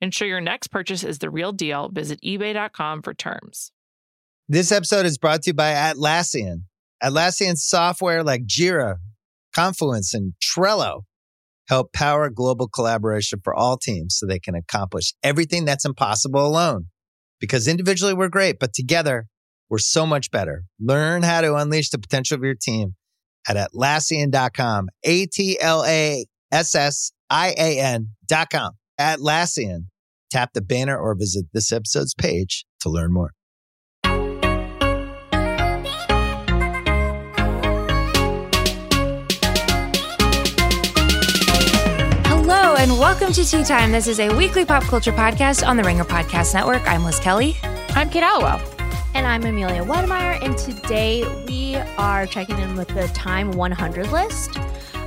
Ensure your next purchase is the real deal. Visit eBay.com for terms. This episode is brought to you by Atlassian. Atlassian software like Jira, Confluence, and Trello help power global collaboration for all teams so they can accomplish everything that's impossible alone. Because individually we're great, but together we're so much better. Learn how to unleash the potential of your team at Atlassian.com. A T L A S S I A N.com. Atlassian. Tap the banner or visit this episode's page to learn more. Hello and welcome to Tea Time. This is a weekly pop culture podcast on the Ringer Podcast Network. I'm Liz Kelly. I'm Kate Halliwell. And I'm Amelia Wedemeyer, and today we are checking in with the Time 100 list,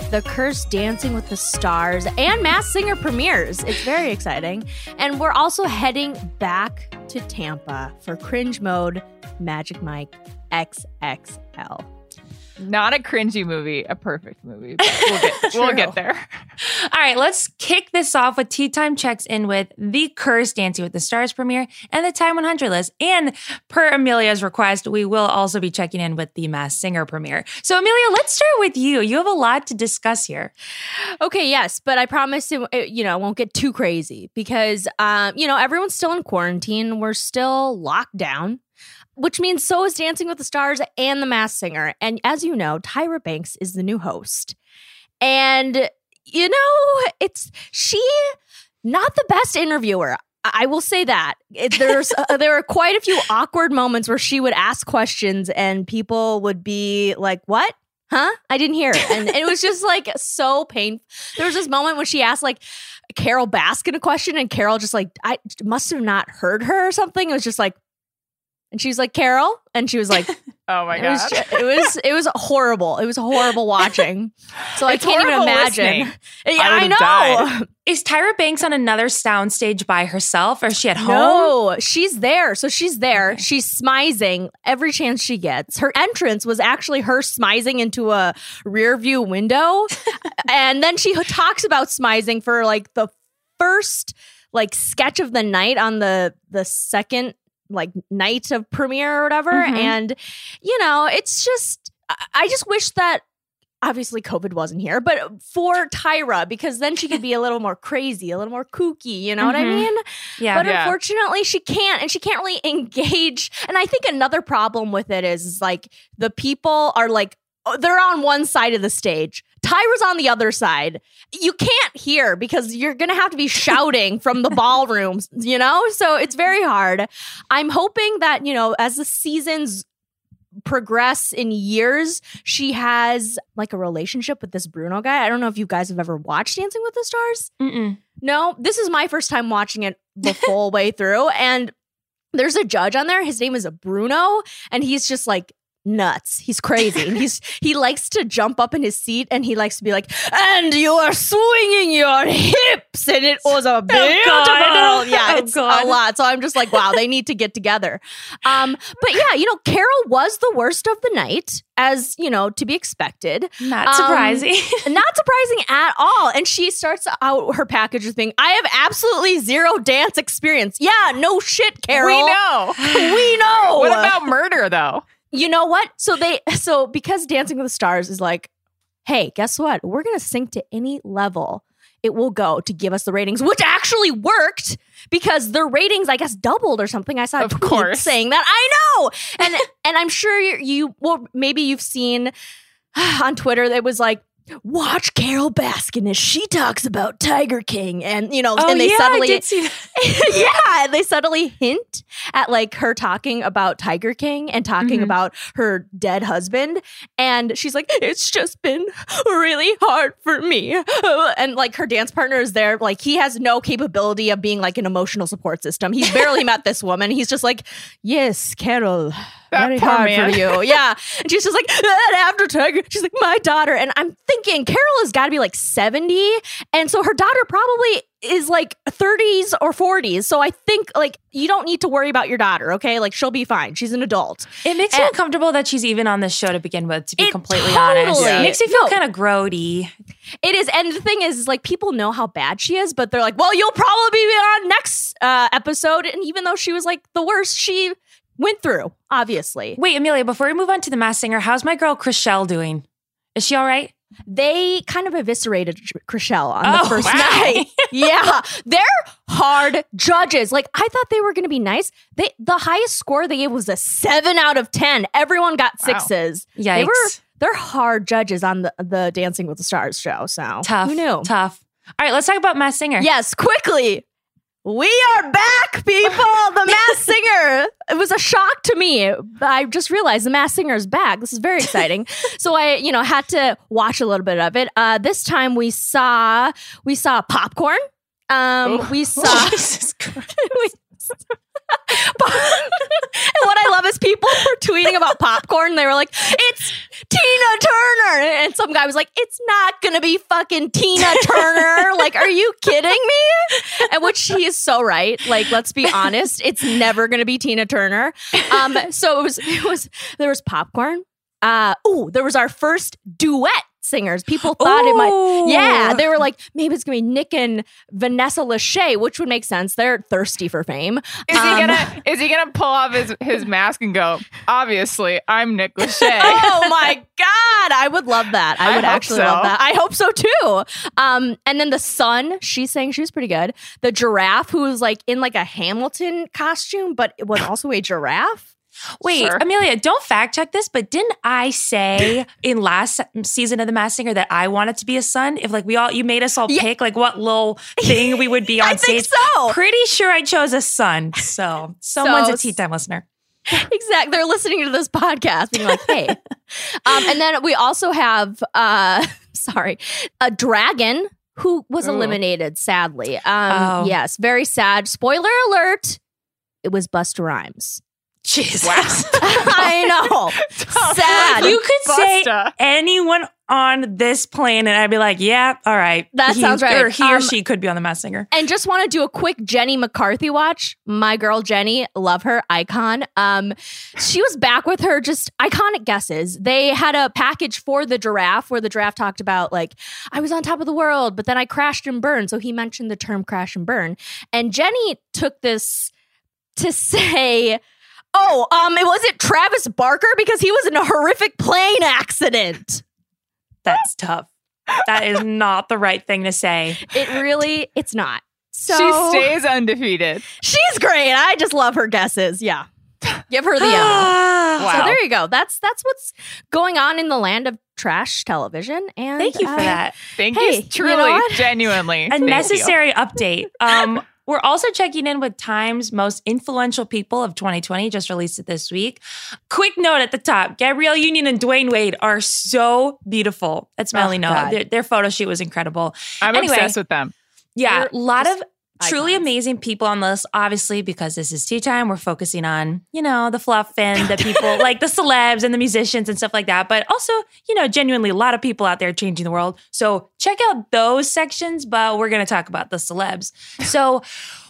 the Curse Dancing with the Stars, and Masked Singer premieres. It's very exciting. And we're also heading back to Tampa for Cringe Mode Magic Mike XXL. Not a cringy movie, a perfect movie. We'll get, we'll get there. All right, let's kick this off with Tea Time checks in with the Curse Dancing with the Stars premiere and the Time 100 list. And per Amelia's request, we will also be checking in with the Masked Singer premiere. So, Amelia, let's start with you. You have a lot to discuss here. Okay, yes, but I promise it, it, you know, it won't get too crazy because um, you know, everyone's still in quarantine. We're still locked down, which means so is Dancing with the Stars and The Masked Singer. And as you know, Tyra Banks is the new host. And you know, it's she not the best interviewer. I will say that there's uh, there are quite a few awkward moments where she would ask questions and people would be like, "What? Huh? I didn't hear." it." And it was just like so painful. There was this moment when she asked like Carole Baskin a question, and Carol just like I must have not heard her or something. It was just like, and she was like, "Carol," and she was like, Oh my it God. ju- it was it was horrible. It was horrible watching. So I can't even imagine. listening. Yeah, I I, know. died. Is Tyra Banks on another soundstage by herself or is she at home? No, she's there. So she's there. Okay. She's smizing every chance she gets. Her entrance was actually her smizing into a rear view window. and then she talks about smizing for like the first like sketch of the night on the the second like night of premiere or whatever. Mhm. And you know, it's just I- I just wish that obviously COVID wasn't here, but for Tyra, because then she could be a little more crazy, a little more kooky, you know what I Mhm. mean? Yeah. but Yeah. unfortunately she can't and she can't really engage and i think another problem with it is, is like the people are like they're on one side of the stage tyra's on the other side you can't hear because you're gonna have to be shouting from the ballrooms you know so it's very hard i'm hoping that you know as the seasons progress in years she has like a relationship with this bruno guy i don't know if you guys have ever watched dancing with the stars Mm-mm. no, this is my first time watching it the full way through. And there's a judge on there. His name is Bruno, and he's just like nuts. He's crazy. and he's he likes to jump up in his seat and he likes to be like, and you are swinging your hips. And it was a beautiful. God. Yeah, Oh, it's God. a lot. So I'm just like, wow, they need to get together. Um, but yeah, you know, Carol was the worst of the night, as you know, to be expected Not Um, surprising. not surprising at all. And she starts out her package with being, I have absolutely zero dance experience. Yeah, no shit, Carol. We know. We know. What about murder, though? You know what? So they so because Dancing with the Stars is like, hey, guess what? We're gonna sink to any level it will go to give us the ratings, which actually worked because their ratings, I guess, doubled or something. I saw Of course. saying that. I know, and and I'm sure you, you well maybe you've seen on Twitter that was like. Watch Carole Baskin as she talks about Tiger King, and you know, Oh, and they yeah, suddenly I did see that. yeah, and they subtly hint at like her talking about Tiger King and talking Mhm. about her dead husband. And she's like, it's just been really hard for me. And like her dance partner is there. Like he has no capability of being like an emotional support system. He's barely met this woman. He's just like, yes, Carol. That very poor hard man. for you. Yeah. And she's just like, and after Tiger, she's like, my daughter. And I'm thinking Carol has got to be like 70. And so her daughter probably is like 30s or 40s. So I think like you don't need to worry about your daughter, okay? Like she'll be fine. She's an adult. It makes me uncomfortable that she's even on this show to begin with, to be It completely honest. totally- It makes me feel No. kind of grody. It is. And the thing is, is like people know how bad she is, but they're like, well, you'll probably be on next uh, episode. And even though she was like the worst, she went through, obviously. Wait, Amelia, before we move on to the Masked Singer, how's my girl Chrishell doing? Is she all right? They kind of eviscerated Chrishell on Oh, the first wow. night. yeah, they're hard judges. Like I thought they were going to be nice. They the highest score they gave was a seven out of ten. Everyone got Wow. sixes. Yikes. They were they're hard judges on the the Dancing with the Stars show. So tough. Who knew? Tough. All right, let's talk about Masked Singer. Yes, quickly. We are back, people. The Mass Singer. It was a shock to me. I just realized the Masked Singer is back. This is very exciting. so I, you know, had to watch a little bit of it. Uh, this time we saw we saw popcorn. Um, we saw. Jesus Christ. I people were tweeting about popcorn. They were like, "It's Tina Turner," and some guy was like, "It's not gonna be fucking Tina Turner." like, are you kidding me? And which he is so right. Like, let's be honest, it's never gonna be Tina Turner. Um, so it was. It was. There was popcorn. Uh, oh, there was our first duet singers. People thought it might. Yeah, they were like, maybe it's gonna be Nick and Vanessa Lachey, which would make sense. They're thirsty for fame. Is he Um, gonna is he gonna pull off his, his mask and go, obviously, I'm Nick Lachey. oh my god i would love that i I would actually so. love that i hope so too um and then the sun she's saying she was pretty good the giraffe who was like in like a hamilton costume but it was also a giraffe Wait, Sure. Amelia, don't fact check this, but didn't I say in last season of The Masked Singer that I wanted to be a sun? If like we all, you made us all Yeah. pick like what little thing we would be on i think stage. so Pretty sure I chose a sun. So someone's a tea time listener. exactly they're listening to this podcast being like hey um and then we also have uh sorry a dragon who was Ooh. eliminated sadly um Oh. yes very sad spoiler alert it was Busta Rhymes Jesus. i know sad you could say Busta. anyone on this plane, and I'd be like, yeah, all right. That He- sounds right. Or he or Um, she could be on The Masked Singer. And just want to do a quick Jenny McCarthy watch. My girl Jenny, love her, icon. Um, she was back with her just iconic guesses. They had a package for the giraffe where the giraffe talked about like I was on top of the world, but then I crashed and burned. So he mentioned the term crash and burn. And Jenny took this to say. Oh, um, it wasn't Travis Barker because he was in a horrific plane accident. That's tough. That is not the right thing to say. It really, it's not. So she stays undefeated. She's great. I just love her guesses. Yeah. Give her the M. Ah. So there you go. That's that's what's going on in the land of trash television. And Thank you for uh, that. Thank Hey, you, you truly, know genuinely. A Thank you. necessary update. Um, we're also checking in with Time's most influential people of 2020, just released it this week. Quick note at the top Gabrielle Union and Dwyane Wade are so beautiful. That's Oh, only note. God. Their, their photo shoot was incredible. I'm Anyway. obsessed with them. Yeah, a lot of just truly icons. amazing people on this. Obviously, because this is tea time, we're focusing on, you know, the fluff and the people like the celebs and the musicians and stuff like that. But also, you know, genuinely a lot of people out there changing the world. So check out those sections, but we're going to talk about the celebs. So,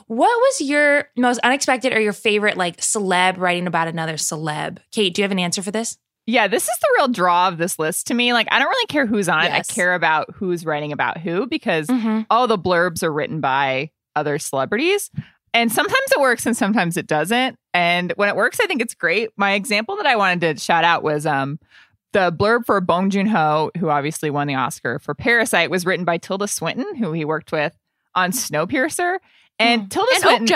what was your most unexpected or your favorite like celeb writing about another celeb? Kate, do you have an answer for this? Yeah, this is the real draw of this list to me. Like, I don't really care who's on it. I care about who's writing about who because Mm-hmm. all the blurbs are written by other celebrities. And sometimes it works and sometimes it doesn't. And when it works, I think it's great. My example that I wanted to shout out was um the blurb for Bong Joon Ho, who obviously won the Oscar for Parasite, was written by Tilda Swinton, who he worked with on Snowpiercer. And Mm. Tilda And Swinton,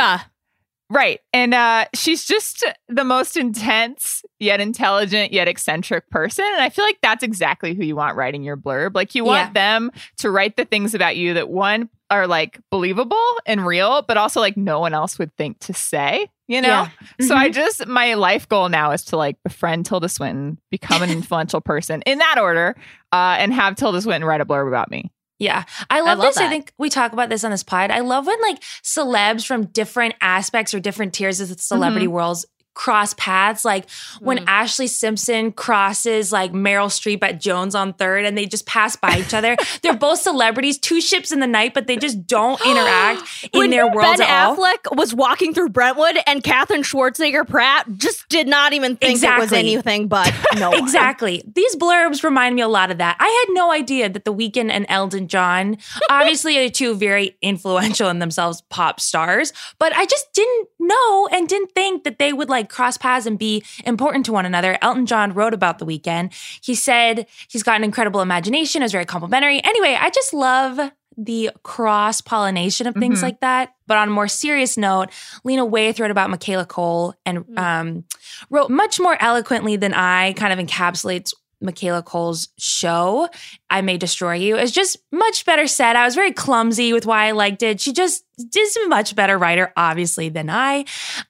right? And uh, she's just the most intense, yet intelligent, yet eccentric person. And I feel like that's exactly who you want writing your blurb. Like you want them to write the things about you that one are like believable and real, but also like no one else would think to say. You know. Yeah. So I just my life goal now is to like befriend Tilda Swinton, become an influential person in that order, uh, and have Tilda Swinton write a blurb about me. Yeah. I love, love this. I think we talk about this on this pod. I love when like celebs from different aspects or different tiers of the celebrity worlds cross paths. Like when Mm. Ashlee Simpson crosses like Meryl Streep at Joan's on Third and they just pass by each other. They're both celebrities, two ships in the night, but they just don't interact in their world ben at all. Affleck was walking through Brentwood and Katherine Schwarzenegger Pratt just did not even think it was anything but no. Exactly. These blurbs remind me a lot of that. I had no idea that The Weeknd and Elton John, obviously, are two very influential in themselves pop stars, but I just didn't know and didn't think that they would like cross paths and be important to one another. Elton John wrote about The Weeknd. He said he's got an incredible imagination, is very complimentary. Anyway, I just love the cross pollination of things Mhm. like that. But on a more serious note, Lena Waithe wrote about Michaela Coel and um, wrote much more eloquently than I, kind of encapsulates Michaela Coel's show, I May Destroy You. is just much better said. I was very clumsy with why I liked it. She just is a much better writer, obviously, than I.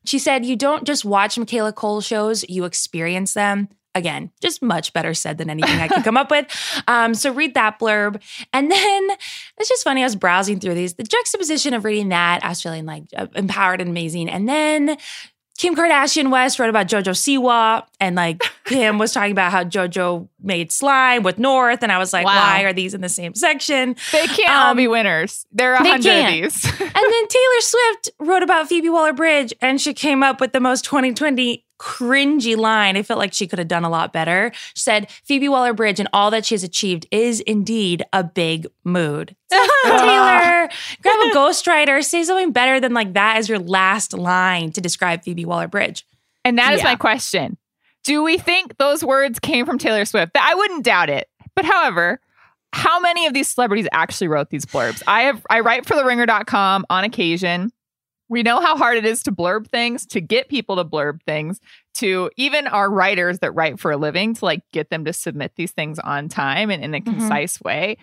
She said, You don't just watch Michaela Coel shows, you experience them. Again, just much better said than anything I could come up with. Um, so read that blurb. And then it's just funny. I was browsing through these. The juxtaposition of reading that, I was feeling like uh, empowered and amazing. And then Kim Kardashian West wrote about JoJo Siwa, and like Kim was talking about how JoJo made slime with North, and I was like, Wow. why are these in the same section? They can't all Um, be winners. There are a hundred of these. And then Taylor Swift wrote about Phoebe Waller Bridge, and she came up with the most 2020 cringy line. I felt like she could have done a lot better. She said, Phoebe Waller Bridge and all that she has achieved is indeed a big mood. Taylor, grab a ghostwriter, say something better than like that as your last line to describe Phoebe Waller Bridge. And that is Yeah. my question. Do we think those words came from Taylor Swift? I wouldn't doubt it. But however, how many of these celebrities actually wrote these blurbs? I have I write for the ringer.com on occasion. We know how hard it is to blurb things, to get people to blurb things, to even our writers that write for a living to like get them to submit these things on time and in a concise way.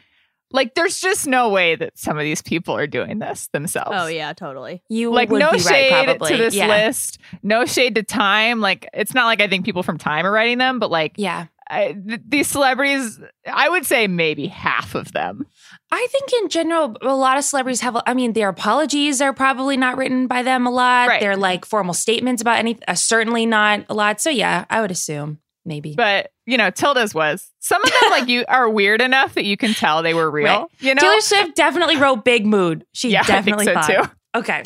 Like there's just no way that some of these people are doing this themselves. Oh yeah, totally. You like no shade right, to this yeah. list no shade to time like it's not like i think people from time are writing them but like Yeah. I, th- these celebrities i would say maybe half of them I think in general, a lot of celebrities have, I mean, their apologies are probably not written by them a lot. Right. They're like formal statements about anything, uh, certainly not a lot. So yeah, I would assume maybe. but you know tilda's was some of them like you are weird enough that you can tell they were real Right. you know Taylor Swift definitely wrote big mood. She yeah definitely so thought. too Okay.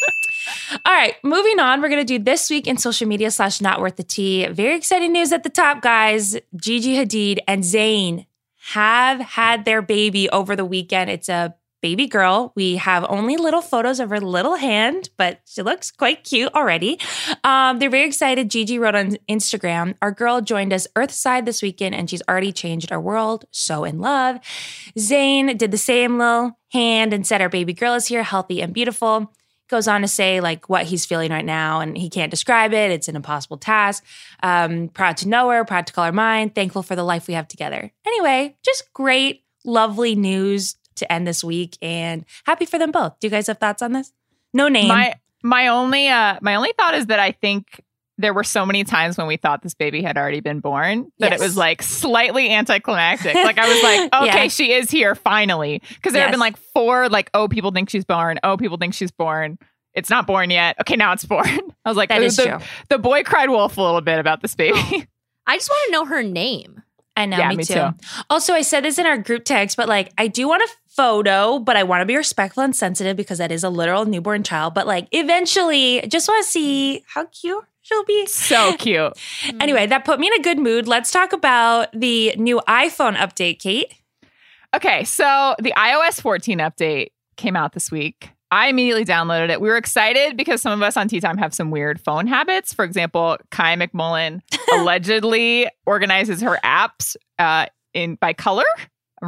All right, moving on. We're going to do this week in social media slash not worth the tea. Very exciting news at the top, guys. Gigi Hadid and Zayn have had their baby over the weekend. It's a baby girl. We have only little photos of her little hand, but she looks quite cute already. Um, they're very excited. Gigi wrote on Instagram, Our girl joined us Earthside this weekend and she's already changed our world. So in love. Zayn did the same little hand and said, Our baby girl is here, healthy and beautiful. Goes on to say like what he's feeling right now, and he can't describe it. It's an impossible task. Um, proud to know her, proud to call her mine. Thankful for the life we have together. Anyway, just great, lovely news to end this week, and happy for them both. Do you guys have thoughts on this? No name. my my only uh my only thought is that i think there were so many times when we thought this baby had already been born that Yes. it was like slightly anticlimactic. like I was like, okay, Yeah. she is here finally. Because there have been like four, like, oh, people think she's born. Oh, people think she's born. It's not born yet. Okay, now it's born. I was like, That "Ooh, is the, true. the boy cried wolf a little bit about this baby. Oh. I just want to know her name. I know, Yeah, me, me too. too. Also, I said this in our group text, but like, I do want a photo, but I want to be respectful and sensitive because that is a literal newborn child. But like, eventually, just want to see how cute she'll be. so cute. Anyway, that put me in a good mood. Let's talk about the new iPhone update, Kate. Okay, so the iOS 14 update came out this week. I immediately downloaded it. We were excited because some of us on Tea Time have some weird phone habits. For example, Kai McMullen allegedly organizes her apps uh, in by color,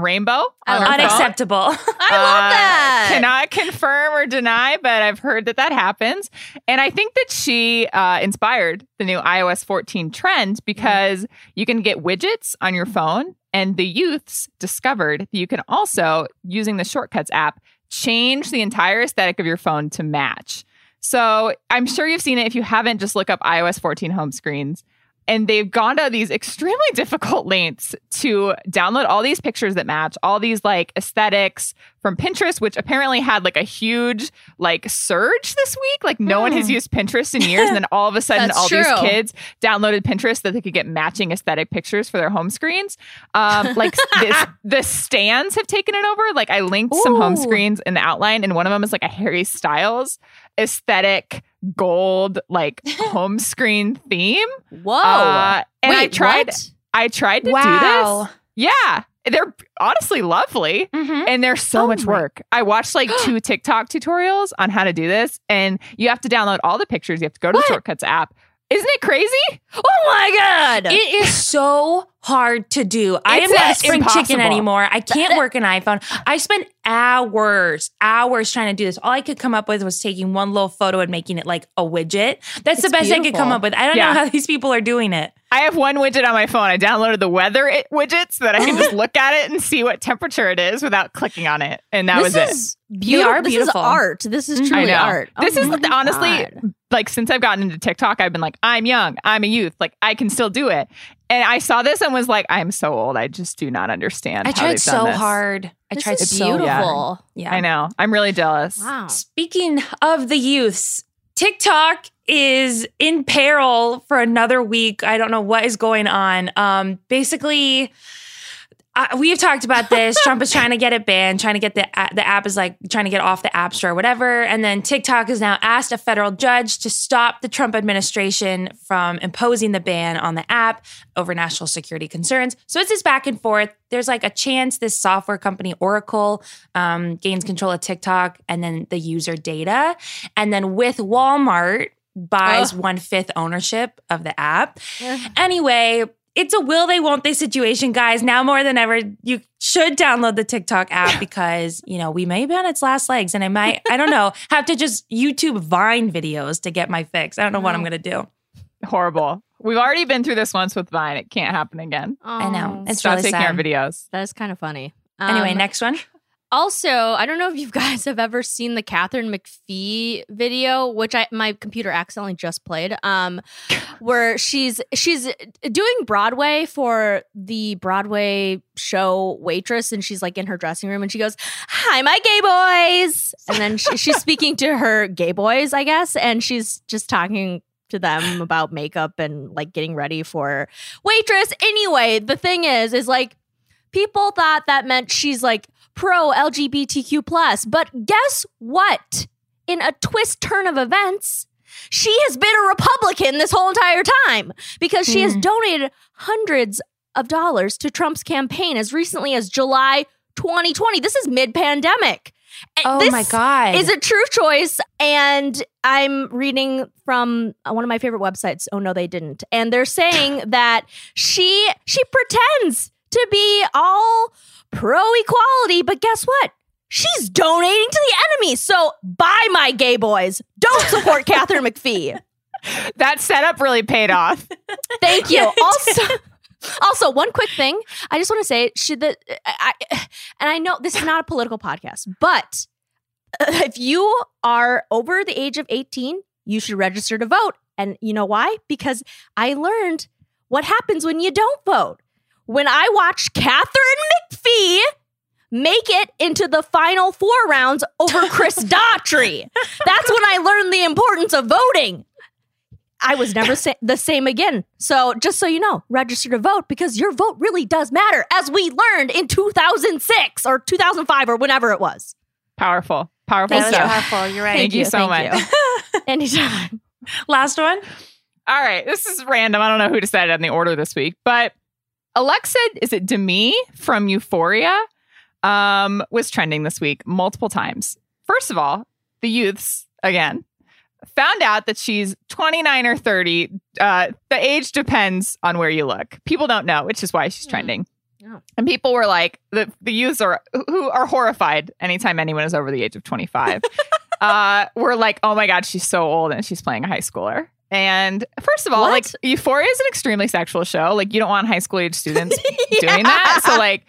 rainbow. On love her phone. Unacceptable. I love Uh, that. Cannot confirm or deny, but I've heard that that happens. And I think that she uh, inspired the new iOS 14 trend because you can get widgets on your phone. And the youths discovered that you can also, using the Shortcuts app, change the entire aesthetic of your phone to match. So I'm sure you've seen it. If you haven't, just look up iOS 14 home screens. And they've gone to these extremely difficult lengths to download all these pictures that match, all these like aesthetics from Pinterest, which apparently had like a huge like surge this week. Like no one has used Pinterest in years. And then all of a sudden, all these kids downloaded Pinterest that they could get matching aesthetic pictures for their home screens. Um, like this, the stands have taken it over. Like I linked some home screens in the outline, and one of them is like a Harry Styles aesthetic gold like home screen theme. Whoa. Uh, and Wait, I tried what? I tried to wow. do this. Yeah. They're honestly lovely Mhm. and they're so Oh much work. I watched like two TikTok tutorials on how to do this and you have to download all the pictures. You have to go to What? the Shortcuts app. Isn't it crazy? Oh my god. It is so hard to do. I am not not spring chicken anymore. I can't work an iPhone. I spent hours, hours trying to do this. All I could come up with was taking one little photo and making it like a widget. That's the It's best I could come up with. I don't Yeah. know how these people are doing it. I have one widget on my phone. I downloaded the weather it widget so that I can just look at it and see what temperature it is without clicking on it. And that this was it. is beautiful. are This beautiful. is art. This is Mhm. truly I know. art. This Oh is my honestly God. like since I've gotten into TikTok, I've been like, I'm young, I'm a youth, like I can still do it. And I saw this and was like, I'm so old. I just do not understand. I how tried they've done so this. hard. I This tried is so hard. beautiful. Yeah. I know. I'm really jealous. Wow. Speaking of the youths, TikTok is in peril for another week. I don't know what is going on. Um, basically, uh, we've talked about this. Trump is trying to get it banned, trying to get the the app is like trying to get off the app store, whatever. And then TikTok has now asked a federal judge to stop the Trump administration from imposing the ban on the app over national security concerns. So it's this back and forth. There's like a chance this software company Oracle um, gains control of TikTok and then the user data, and then with Walmart buys one fifth ownership of the app. Anyway, it's a will they won't they situation, guys. Now more than ever, you should download the TikTok app because you know we may be on its last legs, and I might I don't know have to just YouTube Vine videos to get my fix. I don't know what I'm gonna do. Horrible. We've already been through this once with Vine. It can't happen again. I know Oh, it's Stop really taking sad. our videos. that is kind of funny. Anyway, Um, next one. Also, I don't know if you guys have ever seen the Katharine McPhee video, which I my computer accidentally just played. Um, where she's she's doing Broadway for the Broadway show Waitress, and she's like in her dressing room, and she goes, "Hi, my gay boys," and then she, she's speaking to her gay boys, I guess, and she's just talking to them about makeup and like getting ready for Waitress. Anyway, the thing is, is like people thought that meant she's like pro LGBTQ plus, but guess what? In a twist turn of events, she has been a Republican this whole entire time because she has Hmm. donated hundreds of dollars to Trump's campaign as recently as July 2020. This is mid-pandemic. And Oh this my god! is a true choice. And I'm reading from uh, one of my favorite websites. Oh no, they didn't. And they're saying that she she pretends to be all pro equality, but guess what? She's donating to the enemy. So buy my gay boys. Don't support Katharine McPhee. That setup really paid off. Thank you. Also, also one quick thing. I just want to say, should the I, and I know this is not a political podcast, but if you are over the age of 18, you should register to vote. And you know why? Because I learned what happens when you don't vote. When I watched Katharine McPhee make it into the final four rounds over Chris Daughtry, that's when I learned the importance of voting. I was never sa- the same again. So just so you know, register to vote because your vote really does matter, as we learned in 2006 or 2005 or whenever it was. Powerful. Powerful that was stuff. powerful. You're right. Thank you so thank much. you. Anytime. Last one. All right. This is random. I don't know who decided on the order this week, but Alexa, is it Demi from Euphoria? Um, was trending this week multiple times. First of all, the youths again found out that she's 29 or 30. Uh, the age depends on where you look. People don't know, which is why she's trending. Oh. And people were like, the, the youths are who are horrified anytime anyone is over the age of 25. uh, we're like, oh my God, she's so old and she's playing a high schooler. And first of all, What? like Euphoria is an extremely sexual show. Like you don't want high school age students doing that. So like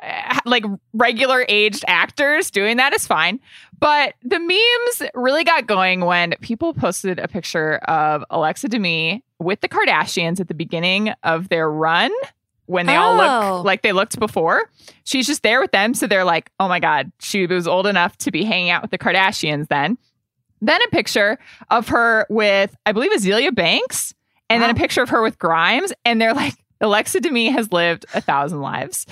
uh, like regular aged actors doing that is fine. But the memes really got going when people posted a picture of Alexa Demie with the Kardashians at the beginning of their run when they all Oh. look like they looked before. She's just there with them. So they're like, oh my God, she was old enough to be hanging out with the Kardashians then. Then a picture of her with, I believe, Azealia Banks, and then a picture of her with Grimes. And they're like, Alexa Demie has lived a thousand lives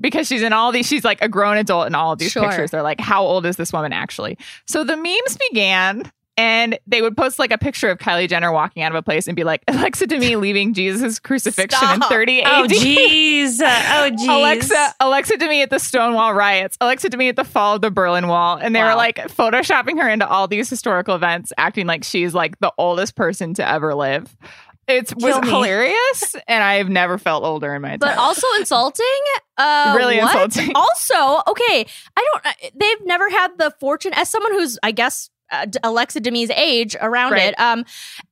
because she's in all these, she's like a grown adult in all of these Sure. pictures. They're like, how old is this woman actually? So the memes began. And they would post like a picture of Kylie Jenner walking out of a place and be like, Alexa Demie leaving Jesus' crucifixion in Stop. 30 Oh AD. jeez. Oh jeez. Alexa, Alexa Demie at the Stonewall riots, Alexa Demie at the fall of the Berlin Wall, and they were like photoshopping her into all these historical events, acting like she's like the oldest person to ever live. It was me. hilarious, and I have never felt older in my life. but entire also insulting. Uh, Really what? insulting. Also, okay, I don't. uh, They've never had the fortune as someone who's, I guess, D- Alexa Demie's age around Right. it. Um,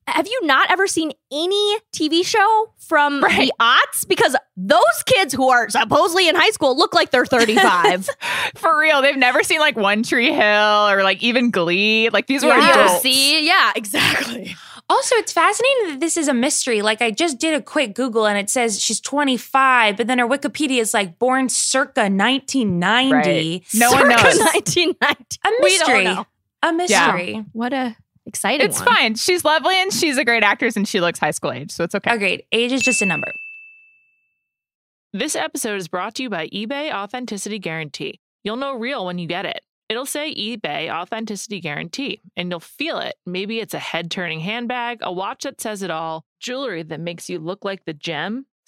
have you not ever seen any TV show from Right. the aughts? Because those kids who are supposedly in high school look like they're thirty-five. for real. They've never seen like One Tree Hill or like even Glee. Like these were yeah, adults. see, yeah, exactly. Also, it's fascinating that this is a mystery. Like, I just did a quick Google and it says she's 25, but then her Wikipedia is like born circa 1990. Right. No one knows. Nineteen ninety. A We don't mystery. Know. A mystery. What a exciting. It's one. fine. She's lovely and she's a great actress and she looks high school age, so it's okay. Agreed. Age is just a number. This episode is brought to you by eBay Authenticity Guarantee. You'll know real when you get it. It'll say eBay Authenticity Guarantee, and you'll feel it. Maybe it's a head turning handbag, a watch that says it all, jewelry that makes you look like the gem.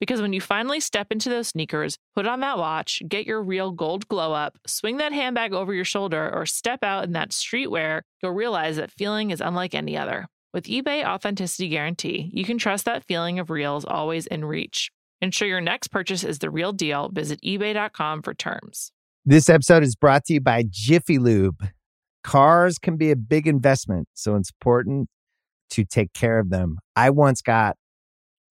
Because when you finally step into those sneakers, put on that watch, get your real gold glow up, swing that handbag over your shoulder, or step out in that streetwear, you'll realize that feeling is unlike any other. With eBay Authenticity Guarantee, you can trust that feeling of real is always in reach. Ensure your next purchase is the real deal. Visit eBay.com for terms. This episode is brought to you by Jiffy Lube. Cars can be a big investment, so it's important to take care of them. I once got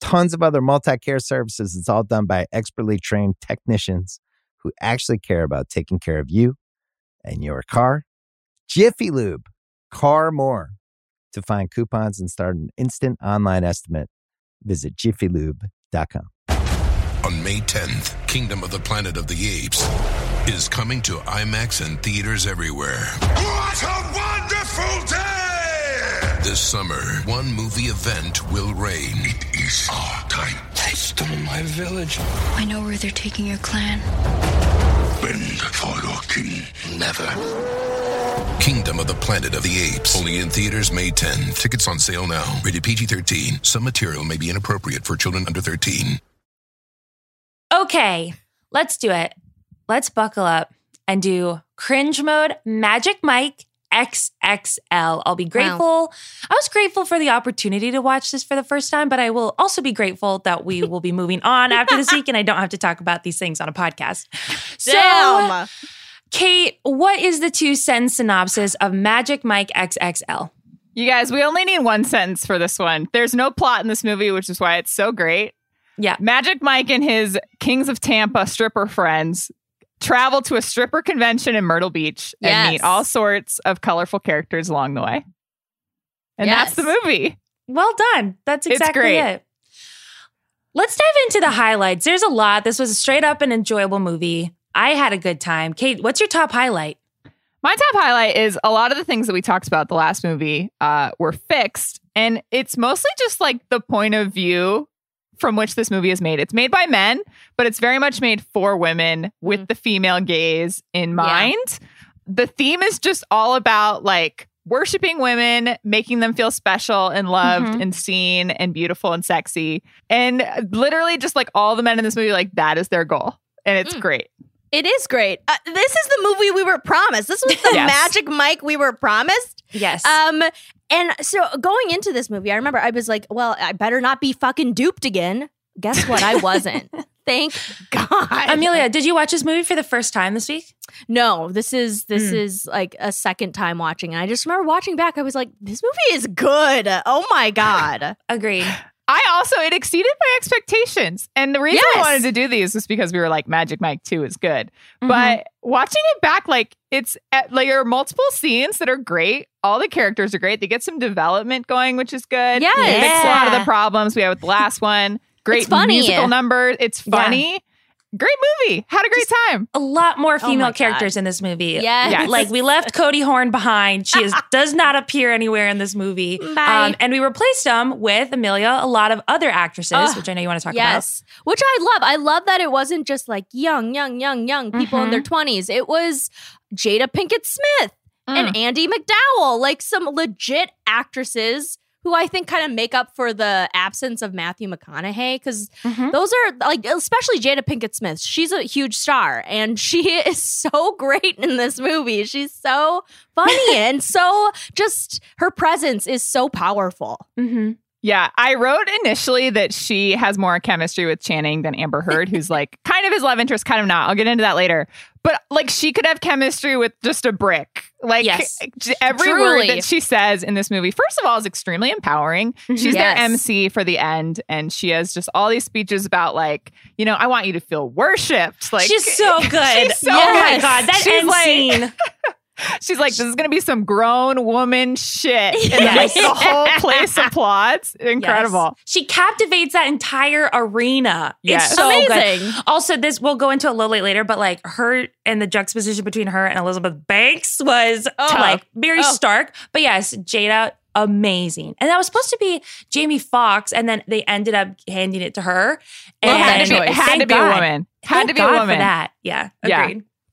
tons of other multi care services. It's all done by expertly trained technicians who actually care about taking care of you and your car. Jiffy Lube, car more. To find coupons and start an instant online estimate, visit jiffylube.com. On May 10th, Kingdom of the Planet of the Apes is coming to IMAX and theaters everywhere. What a wonderful day! This summer, one movie event will reign. It is our time. They stole my village. I know where they're taking your clan. Bend for your king. Never. Kingdom of the Planet of the Apes. Only in theaters May 10. Tickets on sale now. Rated PG 13. Some material may be inappropriate for children under 13. Okay, let's do it. Let's buckle up and do cringe mode Magic Mike XXL. I'll be grateful. I was grateful for the opportunity to watch this for the first time, but I will also be grateful that we will be moving on after this week and I don't have to talk about these things on a podcast. So, Damn. Kate, what is the two sentence synopsis of Magic Mike XXL? You guys, we only need one sentence for this one. There's no plot in this movie, which is why it's so great. Yeah. Magic Mike and his Kings of Tampa stripper friends travel to a stripper convention in Myrtle Beach and meet all sorts of colorful characters along the way. And that's the movie. Well done. That's exactly it. Let's dive into the highlights. There's a lot. This was a straight up an enjoyable movie. I had a good time. Kate, what's your top highlight? My top highlight is a lot of the things that we talked about the last movie uh, were fixed, and it's mostly just like the point of view from which this movie is made. It's made by men, but it's very much made for women with the female gaze in mind. The theme is just all about like worshiping women, making them feel special and loved Mhm. and seen and beautiful and sexy. And literally just like all the men in this movie like that is their goal. And it's Mm. great. It is great. Uh, this is the movie we were promised. This was the Yes. Magic Mike we were promised. Yes. Um, and so going into this movie, I remember I was like, well, I better not be fucking duped again. Guess what? I wasn't. Thank God. Amelia, did you watch this movie for the first time this week? No, this is this Hmm. is like a second time watching. And I just remember watching back, I was like, this movie is good. Oh my God. Agreed. I also it exceeded my expectations. And the reason I wanted to do these was because we were like Magic Mike 2 is good. Mhm. But watching it back like it's at, like there are multiple scenes that are great. All the characters are great. They get some development going, which is good. Yes. They fix a lot of the problems we had with the last one. Great It's funny. musical number. It's Yeah. Funny. Great movie. Had a great time. a lot more Oh my female God. characters in this movie. Yeah. Yes. Like we left Cody Horn behind. She is, does not appear anywhere in this movie. Um, Bye. and we replaced him with Amelia, a lot of other actresses, Ugh, which I know you want to talk about. yes. Which I love. I love that it wasn't just like young, young, young, young people in their 20s. It was Jada Pinkett Smith and Andie MacDowell, like some legit actresses who I think kind of make up for the absence of Matthew McConaughey because. Mhm. those are like especially Jada Pinkett Smith. She's a huge star and she is so great in this movie. She's so funny and so just her presence is so powerful. Mhm. Yeah, I wrote initially that she has more chemistry with Channing than Amber Heard, who's like kind of his love interest, kind of not. I'll get into that later. But like she could have chemistry with just a brick. Like Yes. every Truly. word that she says in this movie, first of all, is extremely empowering. Mm-hmm. She's their MC for the end, and she has just all these speeches about like, you know, I want you to feel worshipped. Like She's so good. She's so oh my god, that She's end like- scene. She's like, this is gonna be some grown woman shit. And Yes. like, the whole place applauds. Incredible. Yes. She captivates that entire arena. Yes. It's so Amazing. good. Also, this we'll go into a little late later, but like her and the juxtaposition between her and Elizabeth Banks was Oh. like very Oh. stark. But yes, Jada, amazing. And that was supposed to be Jamie Foxx, and then they ended up handing it to her. It And had to be, it had to be a woman. Had Thank to be God a for woman. that. Yeah. Yeah.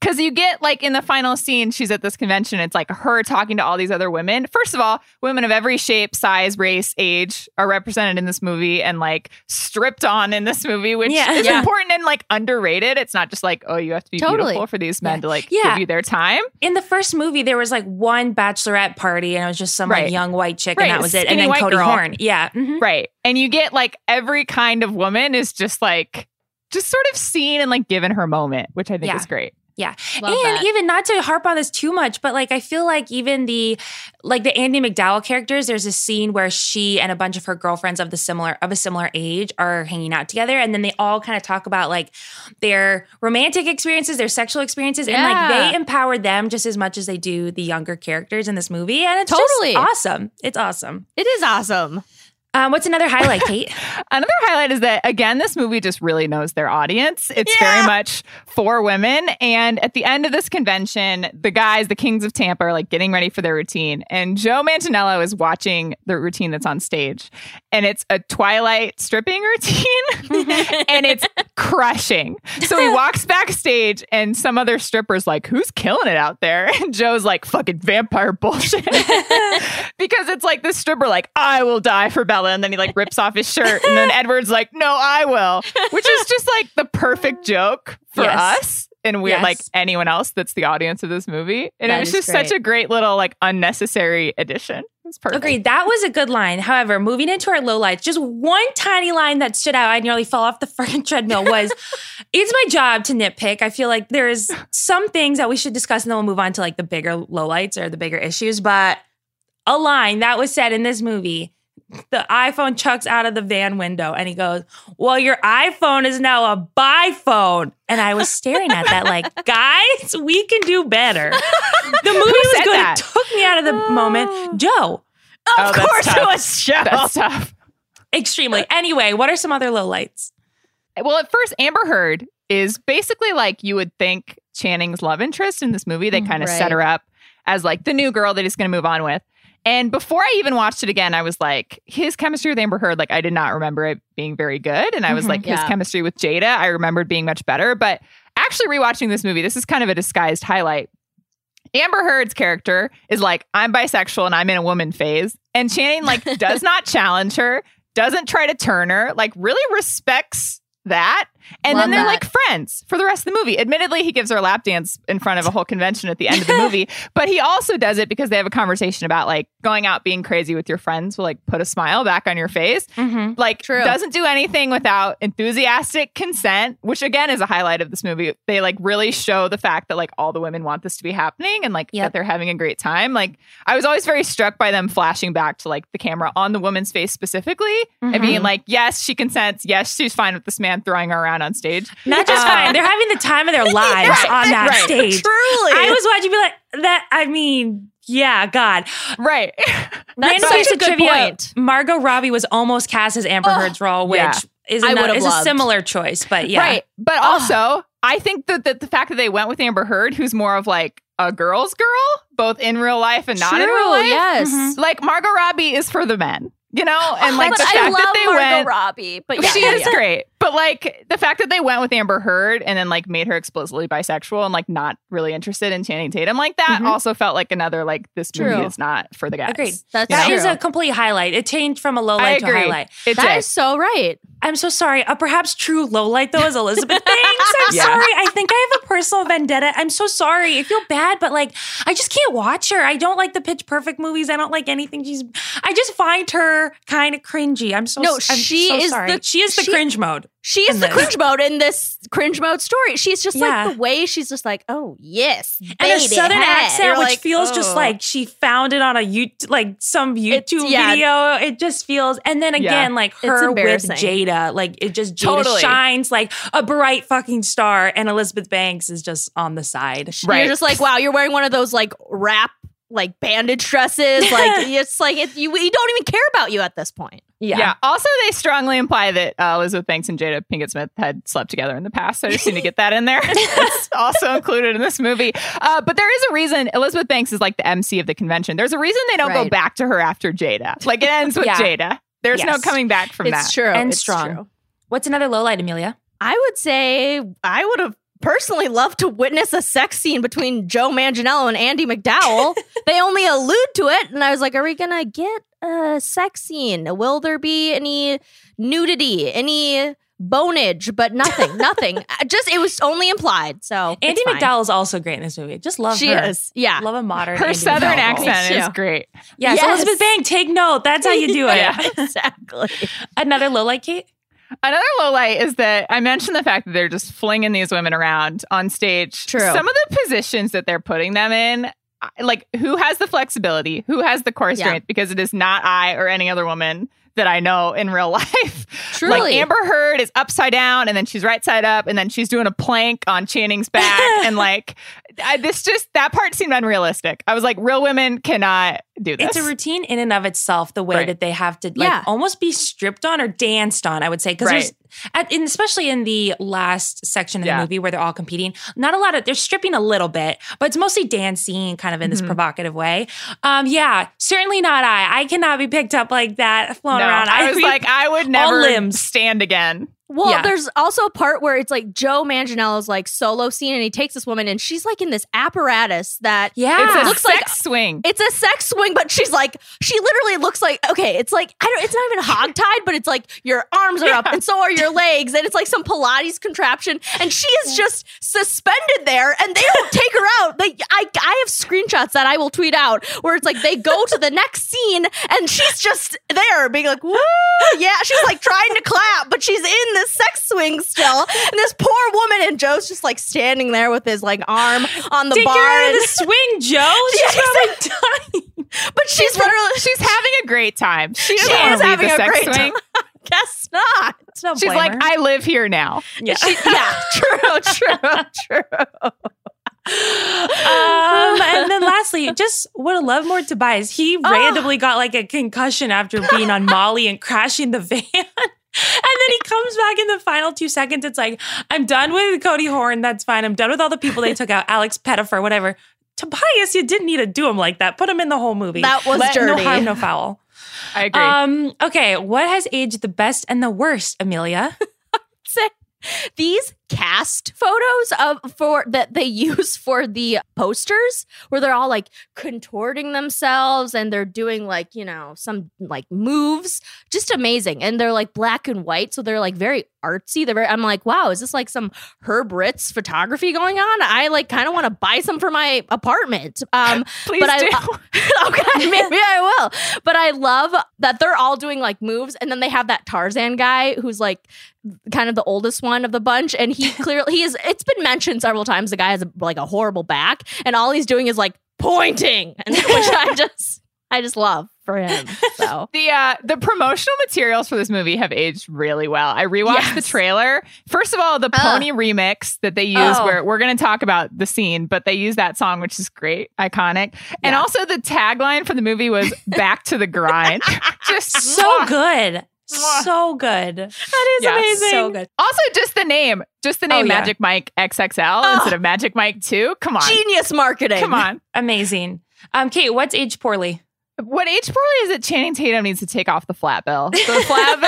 Because you get like in the final scene, she's at this convention. It's like her talking to all these other women. First of all, women of every shape, size, race, age are represented in this movie and like stripped on in this movie, which Yeah. is Yeah. important and like underrated. It's not just like, oh, you have to be Totally. beautiful for these men Yeah. to like give you their time. In the first movie, there was like one bachelorette party, and it was just some Right. like young white chick, Right, and that was it. And then Cody girl. Horn. Yeah. mhm. Right. And you get like every kind of woman is just like, just sort of seen and like given her moment, which I think Yeah. is great. Yeah. Love and that. even not to harp on this too much, but like I feel like even the like the Andie MacDowell characters, there's a scene where she and a bunch of her girlfriends of the similar of a similar age are hanging out together. And then they all kind of talk about like their romantic experiences, their sexual experiences, and like they empower them just as much as they do the younger characters in this movie. And it's Totally. just awesome. It's awesome. It is awesome. Um, what's another highlight, Kate? Another highlight is that again, this movie just really knows their audience. It's Yeah. very much for women. And at the end of this convention, the guys, the Kings of Tampa, are like getting ready for their routine. And Joe Manganiello is watching the routine that's on stage. And it's a Twilight stripping routine. and it's crushing. So he walks backstage and some other stripper's like, Who's killing it out there? And Joe's like, fucking vampire bullshit. because it's like this stripper, like, I will die for Bella. And then he like rips off his shirt. And then Edward's like, No, I will. Which is just like the perfect joke for Yes. us. And we're Yes. like anyone else that's the audience of this movie. And That it was is just such a great little like unnecessary addition. It's perfect. Agreed. That was a good line. However, moving into our lowlights, just one tiny line that stood out, I nearly fell off the freaking treadmill was it's my job to nitpick. I feel like there's some things that we should discuss and then we'll move on to like the bigger lowlights or the bigger issues. But a line that was said in this movie. The iPhone chucks out of the van window and he goes, Well, your iPhone is now a buy phone. And I was staring at that like, guys, we can do better. The movie was good. that? It took me out of the moment. Oh. Joe, Of Oh, that's course it was Joe. That's tough. extremely. Anyway, what are some other lowlights? Well, at first, Amber Heard is basically like you would think Channing's love interest in this movie. They mm, kind of Right. set her up as like the new girl that he's going to move on with. And before I even watched it again, I was like, his chemistry with Amber Heard, like I did not remember it being very good. And I was Mhm. like, his Yeah. chemistry with Jada, I remembered being much better. But actually, rewatching this movie, this is kind of a disguised highlight. Amber Heard's character is like, I'm bisexual and I'm in a woman phase. And Channing like does not challenge her, doesn't try to turn her, like really respects that. And Love then they're that. like friends for the rest of the movie. Admittedly, he gives her a lap dance in front of a whole convention at the end of the movie, but he also does it because they have a conversation about like going out being crazy with your friends will like put a smile back on your face. Mm-hmm. Like True. doesn't do anything without enthusiastic consent, which again is a highlight of this movie. They like really show the fact that like all the women want this to be happening and like Yep. that they're having a great time. Like I was always very struck by them flashing back to like the camera on the woman's face specifically and being like, yes, she consents. Yes, she's fine with this man throwing her around on stage. Not just Uh, fine, they're having the time of their lives Right, on that right. stage. Truly. I was watching, be like, that, I mean, yeah, God. Right. Random such a good trivia: point. Margot Robbie was almost cast as Amber Oh, Heard's role, which yeah. is, is a similar choice. But yeah, Right. But also, I think that the, the fact that they went with Amber Heard, who's more of like a girl's girl, both in real life and not in real life. yes. Mhm. Like Margot Robbie is for the men, you know? And like but the I fact love that they Margot went. Robbie, but yeah, she yeah, is yeah. great. But like the fact that they went with Amber Heard and then like made her explicitly bisexual and like not really interested in Channing Tatum like that Mhm. also felt like another like this movie True. is not for the guys. agreed. That's That true. is a complete highlight. It changed from a low light to a agree. highlight. It That did. is so right. I'm so sorry. A perhaps true low light though is Elizabeth Banks. I'm Yeah. sorry. I think I have a personal vendetta. I'm so sorry. I feel bad, but like I just can't watch her. I don't like the Pitch Perfect movies. I don't like anything she's. I just find her kind of cringy. I'm so No, I'm she so is sorry. the- she is the she- cringe mode. She is the cringe mode in this cringe mode story. She's just Yeah. like the way she's just like, oh yes, and her baby, southern hey. accent, You're which like, feels just oh. like she found it on a YouTube, like some YouTube yeah. video. It just feels, and then again, like her with. Jada, like it just Jada Totally. shines like a bright fucking star, and Elizabeth Banks is just on the side. Right. You're just like, wow, you're wearing one of those like wrap like bandage dresses. Like it's like it, you, we don't even care about you at this point. Yeah. yeah. Also, they strongly imply that uh, Elizabeth Banks and Jada Pinkett Smith had slept together in the past. So I just need to get that in there. it's also included in this movie. Uh, but there is a reason Elizabeth Banks is like the MC of the convention. There's a reason they don't go back to her after Jada. Like it ends with Yeah. Jada. There's no coming back from it's that. true. And it's strong. true. What's another low light, Amelia? I would say I would have personally love to witness a sex scene between Joe Manganiello and Andie MacDowell. they only allude to it, and I was like, "Are we gonna get a sex scene? Will there be any nudity, any bonage?" But nothing, nothing. Uh, just it was only implied. So Andie. MacDowell is also great in this movie. Just love She her. is, yeah. Love a modern. Her Andie southern MacDowell. accent is great. Yes, Yes. Elizabeth Banks, take note. That's how you do it. Yeah, exactly. Another low light, Kate. Another low light is that I mentioned the fact that they're just flinging these women around on stage. True. Some of the positions that they're putting them in, like who has the flexibility, who has the core Yeah. strength, because it is not I or any other woman that I know in real life. Truly. Like Amber Heard is upside down and then she's right side up and then she's doing a plank on Channing's back. and like, I, this just, that part seemed unrealistic. I was like, real women cannot do this. It's a routine in and of itself. The way Right. that they have to like Yeah. almost be stripped on or danced on. I would say because Right. there's, at, in, especially in the last section of Yeah. the movie where they're all competing, not a lot of they're stripping a little bit, but it's mostly dancing, kind of in this Mhm. provocative way. Um, yeah, certainly not I. I cannot be picked up like that, flown no, around. I was mean, like, I would never limbs. stand again. Well, Yeah. there's also a part where it's like Joe Manganiello's like solo scene, and he takes this woman, and she's like in this apparatus that yeah, It's a looks sex like- swing. it's a sex swing, but she's like, she literally looks like okay, it's like I don't, it's not even hogtied, but it's like your arms are up, and so are your legs, and it's like some Pilates contraption, and she is just suspended there, and they don't take her out. They, I, I have screenshots that I will tweet out where it's like they go to the next scene, and she's just there, being like, woo, yeah, she's like trying to clap, but she's in this sex swing still, and this poor woman, and Joe's just like standing there with his like arm on the Take bar. her and- the swing, Joe. She's probably dying. But she's literally She's having a great time. She She is having a great swing. time. guess not. No She's like, her. I live here now. yeah. She, yeah, true, true, true. um, and then lastly, just would have loved more Tobias. He randomly got like a concussion after being on Molly and crashing the van. And then he comes back in the final two seconds. It's like, I'm done with Cody Horn. That's fine. I'm done with all the people they took out. Alex Pettyfer, whatever. Tobias, you didn't need to do him like that. Put him in the whole movie. That was Let- No dirty. harm, no foul. I agree. Um, okay, what has aged the best and the worst, Amelia? Say, these cast photos of for that they use for the posters where they're all like contorting themselves and they're doing like you know some like moves. Just amazing. And they're like black and white so they're like very artsy. They're very i'm like wow is this like some Herb Ritts photography going on? I like kind of want to buy some for my apartment. Um Please but do. I, okay, maybe I will. But I love that they're all doing like moves, and then they have that Tarzan guy who's like kind of the oldest one of the bunch, and he clearly he is. It's been mentioned several times. The guy has a, like a horrible back, and all he's doing is like pointing, and which I just I just love for him. So The uh the promotional materials for this movie have aged really well. I rewatched the trailer. First of all, the Ah. pony remix that they use Oh. where we're going to talk about the scene, but they use that song which is great, iconic. And also the tagline for the movie was back to the grind. Just So good. Mwah. So good. That is Yeah, amazing. So good. Also just the name, just the name Oh, yeah. Magic Mike XXL Oh. instead of Magic Mike 2. Come on. genius marketing. Come on. Amazing. Um, Kate, what's aged poorly? What age poorly is that Channing Tatum needs to take off the flat bill. The flat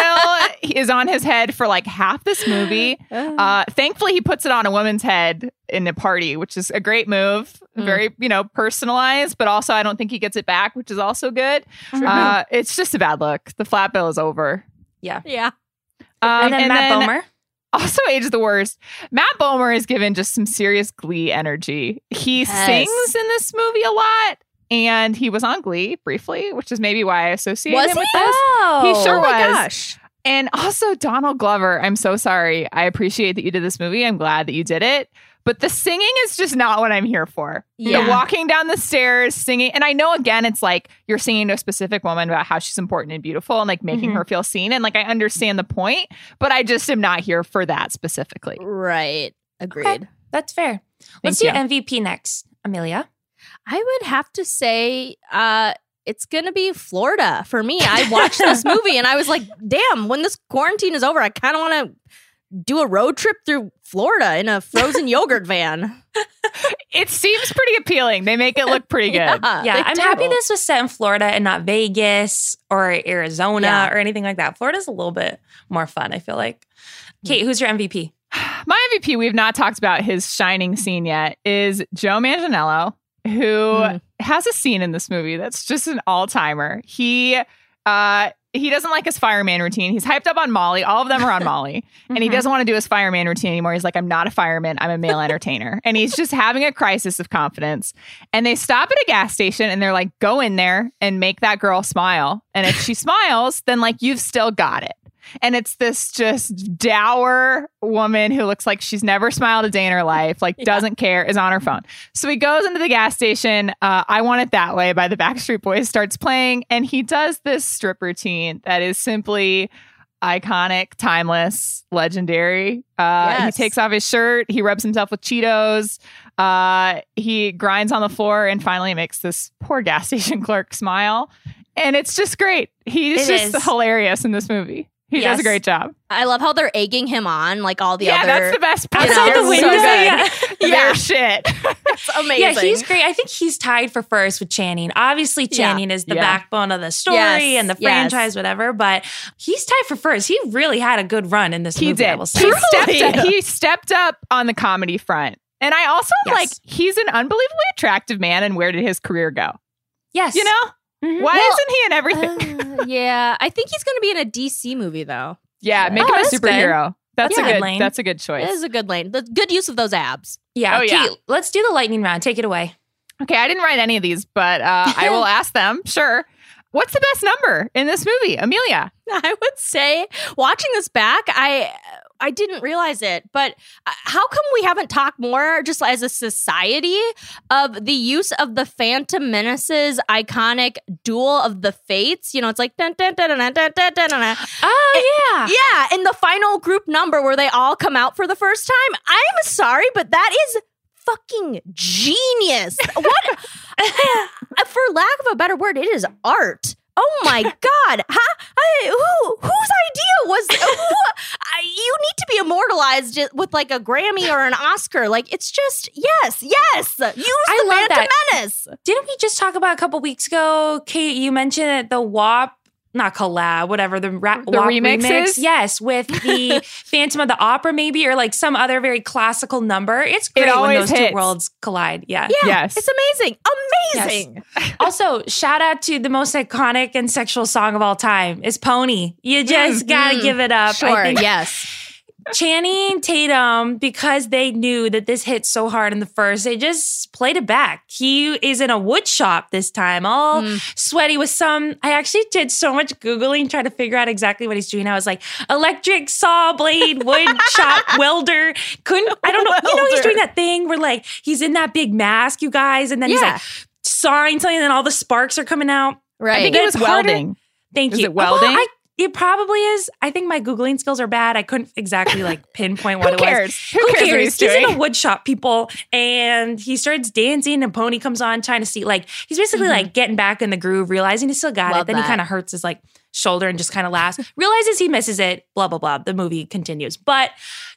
bill is on his head for like half this movie. Uh, thankfully, he puts it on a woman's head in a party, which is a great move. Mm. Very, you know, personalized, but also I don't think he gets it back, which is also good. Uh, it's just a bad look. The flat bill is over. yeah. Um, and then Matt Bomer. also age the worst. Matt Bomer is given just some serious Glee energy. He Yes. sings in this movie a lot, and he was on Glee briefly, which is maybe why I associate Was him he? with this. Oh, He sure oh my was. gosh. And also Donald Glover. I'm so sorry. I appreciate that you did this movie. I'm glad that you did it. But the singing is just not what I'm here for. Yeah. The walking down the stairs, singing. And I know, again, it's like you're singing to a specific woman about how she's important and beautiful and like making Mhm. her feel seen. And like I understand the point, but I just am not here for that specifically. Right. Agreed. That's fair. Let's Thank do you. MVP next, Amelia. I would have to say uh it's gonna be Florida for me. I watched this movie and I was like, damn, when this quarantine is over, I kind of want to do a road trip through Florida in a frozen yogurt van. It seems pretty appealing. They make it look pretty good. Yeah, yeah, I'm do. happy this was set in Florida and not Vegas or Arizona Yeah. or anything like that. Florida's a little bit more fun, I feel like. Kate, who's your MVP? My MVP, we've not talked about his shining scene yet, is Joe Manganiello, who Mm. has a scene in this movie that's just an all timer. He uh he doesn't like his fireman routine. He's hyped up on Molly. All of them are on Molly. And he Mhm. doesn't want to do his fireman routine anymore. He's like, I'm not a fireman. I'm a male entertainer. And he's just having a crisis of confidence. And they stop at a gas station and they're like, go in there and make that girl smile. And if she smiles, then like you've still got it. And it's this just dour woman who looks like she's never smiled a day in her life, like Yeah. doesn't care, is on her phone. So he goes into the gas station. Uh, I Want It That Way by the Backstreet Boys starts playing, and he does this strip routine that is simply iconic, timeless, legendary. Uh, He takes off his shirt, he rubs himself with Cheetos, uh, he grinds on the floor, and finally makes this poor gas station clerk smile. And it's just great. He's It just is. hilarious in this movie. He does a great job. I love how they're egging him on, like all the yeah, other. Yeah, that's the best part. Outside They're the window, so good. yeah. They're Yeah. shit. It's amazing. Yeah, he's great. I think he's tied for first with Channing. Obviously, Yeah. Channing is the Yeah. backbone of the story Yes, and the yes. franchise, whatever. But he's tied for first. He really had a good run in this he movie. I did. will He stepped, Truly. he stepped up on the comedy front. And I also Yes. like he's an unbelievably attractive man. And where did his career go? Yes, You know, Mhm. why Well, isn't he in everything? Uh, yeah, I think he's going to be in a DC movie though. yeah, make Oh, him a that's good. superhero. That's Yeah. a good. Lane. That's a good choice. It is a good lane. The good use of those abs. Yeah. Oh, yeah. Kate, let's do the lightning round. Take it away. Okay, I didn't write any of these, but uh, I will ask them. Sure. What's the best number in this movie, Amelia? I would say watching this back, I I didn't realize it, but uh, how come we haven't talked more, just as a society, of the use of the Phantom Menace's iconic Duel of the Fates? You know, it's like dun dun dun dun dun dun dun dun. dun. Oh yeah. Yeah, in the final group number where they all come out for the first time. I'm sorry, but that is fucking genius. What? for lack of a better word, it is art. Oh my god! Huh? I, who whose idea was? Who, I, you need to be immortalized with like a Grammy or an Oscar. Like it's just yes, yes. Use I the love Phantom that. Menace. Didn't we just talk about a couple weeks ago, Kate? You mentioned that the WAP, not collab, whatever the, ra- The WAP remixes? remix, yes, with the Phantom of the Opera, maybe, or like some other very classical number. It's great when those hits. two worlds collide. Yeah. Yeah, Yes. it's amazing, amazing. also, shout out to the most iconic and sexual song of all time is Pony. You just gotta mm. give it up. I Sure, think yes. Channing Tatum, because they knew that this hit so hard in the first, they just played it back. He is in a wood shop this time, all mm. sweaty with some. I actually did so much Googling trying to figure out exactly what he's doing. I was like, electric saw blade, wood shop welder. Couldn't, I don't know. You know, he's doing that thing where like he's in that big mask, you guys, and then he's like sawing something, and then all the sparks are coming out. Right. I think it was part of- welding. Thank Is you. it welding? Well, I, it probably is. I think my Googling skills are bad. I couldn't exactly like pinpoint what it was. cares? Who, Who cares, cares? he's He's in a wood shop, people, and he starts dancing. And Pony comes on, trying to see like he's basically mm-hmm. like getting back in the groove, realizing he still got Love it. Then that. he kind of hurts his like shoulder and just kind of laughs, realizes he misses it. Blah blah blah. The movie continues, but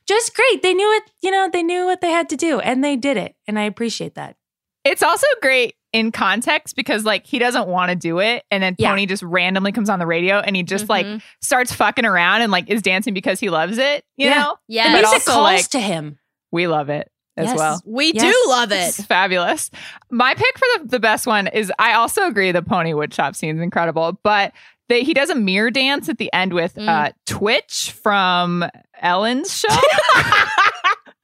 just great. They knew it. You know, they knew what they had to do, and they did it, and I appreciate that. It's also great in context because like he doesn't want to do it and then Yeah. Pony just randomly comes on the radio and he just like Mhm. starts fucking around and like is dancing because he loves it, you Yeah. know? Yes. The music also calls like to him. we love it as Yes. well. We Yes. do love it. It's fabulous. My pick for the, the best one is I also agree the pony woodshop scene is incredible, but they, he does a mirror dance at the end with Mm. uh, Twitch from Ellen's show.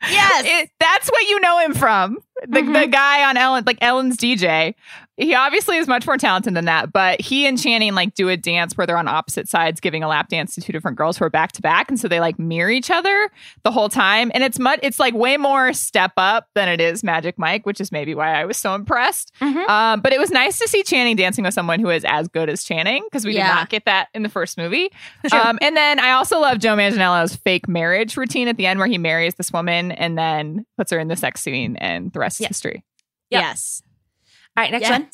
Yes. It- that's what you know him from. The, Mm-hmm. the guy on Ellen, like Ellen's DJ. He obviously is much more talented than that, but he and Channing like do a dance where they're on opposite sides giving a lap dance to two different girls who are back to back. And so they like mirror each other the whole time. And it's much, it's like way more step up than it is Magic Mike, which is maybe why I was so impressed. Mhm. Um, but it was nice to see Channing dancing with someone who is as good as Channing because we Yeah. did not get that in the first movie. Um, and then I also love Joe Manganiello's fake marriage routine at the end where he marries this woman and then puts her in the sex scene and the rest Yeah. is history. Yep. Yes. All right, next one.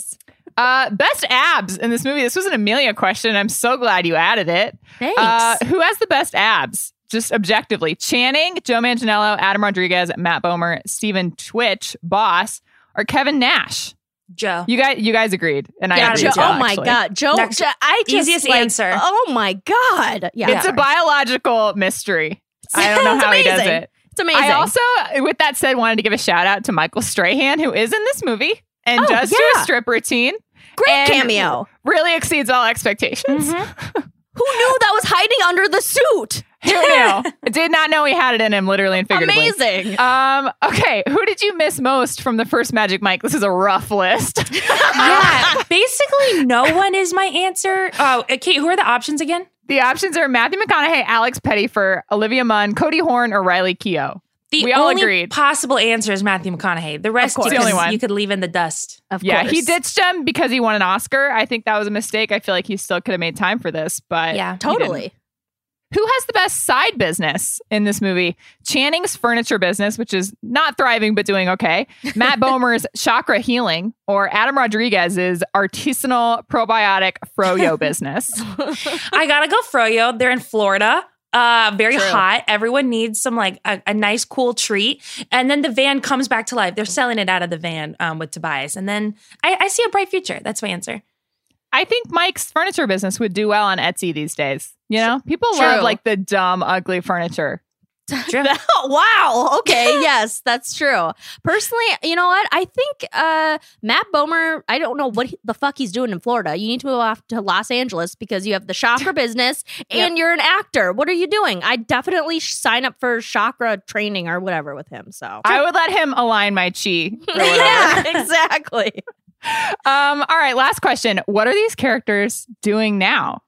Uh, best abs in this movie. This was an Amelia question. I'm so glad you added it. Thanks. Uh, who has the best abs? Just objectively. Channing, Joe Manganiello, Adam Rodriguez, Matt Bomer, Stephen Twitch, Boss, or Kevin Nash. Joe. You guys, you guys agreed, and I Yeah, agreed. Joe, as well, oh my actually. god, Joe! Next- Jo- I just easiest like, answer. Oh my god! Yeah, It's a biological mystery. I don't know It's how he does amazing. it. It's amazing. I also, with that said, wanted to give a shout out to Michael Strahan, who is in this movie and Oh, does do a strip routine. great cameo. Really exceeds all expectations. Mm-hmm. Who knew that was hiding under the suit? Who knew? Did not know he had it in him, literally and figuratively. Amazing. Um, okay, who did you miss most from the first Magic Mike? This is a rough list. yeah, basically, no one is my answer. Oh, Kate, who are the options again? the options are Matthew McConaughey, Alex Pettyfer, Olivia Munn, Cody Horn, or Riley Keough. The We all only agreed. possible answer is Matthew McConaughey. The rest, course. you, The could, only one. you could leave in the dust. Of Yeah, course. he ditched him because he won an Oscar. I think that was a mistake. I feel like he still could have made time for this, but Yeah. Totally. Who has the best side business in this movie? Channing's furniture business, which is not thriving but doing okay. Matt Bomer's chakra healing, or Adam Rodriguez's artisanal probiotic froyo business. I gotta go Froyo. They're in Florida. Uh, very True. hot. Everyone needs some like a, a nice cool treat. And then the van comes back to life. They're selling it out of the van um, with Tobias. And then I, I see a bright future. That's my answer. I think Mike's furniture business would do well on Etsy these days. You know, people True. love like the dumb, ugly furniture. Wow. Okay. yes, that's true. Personally, you know what? I think uh, Matt Bomer. I don't know what he- the fuck he's doing in Florida. You need to move off to Los Angeles because you have the chakra business and you're an actor. What are you doing? I definitely sign up for chakra training or whatever with him. So. I would let him align my chi. yeah, exactly. Um, all right, last question. What are these characters doing now?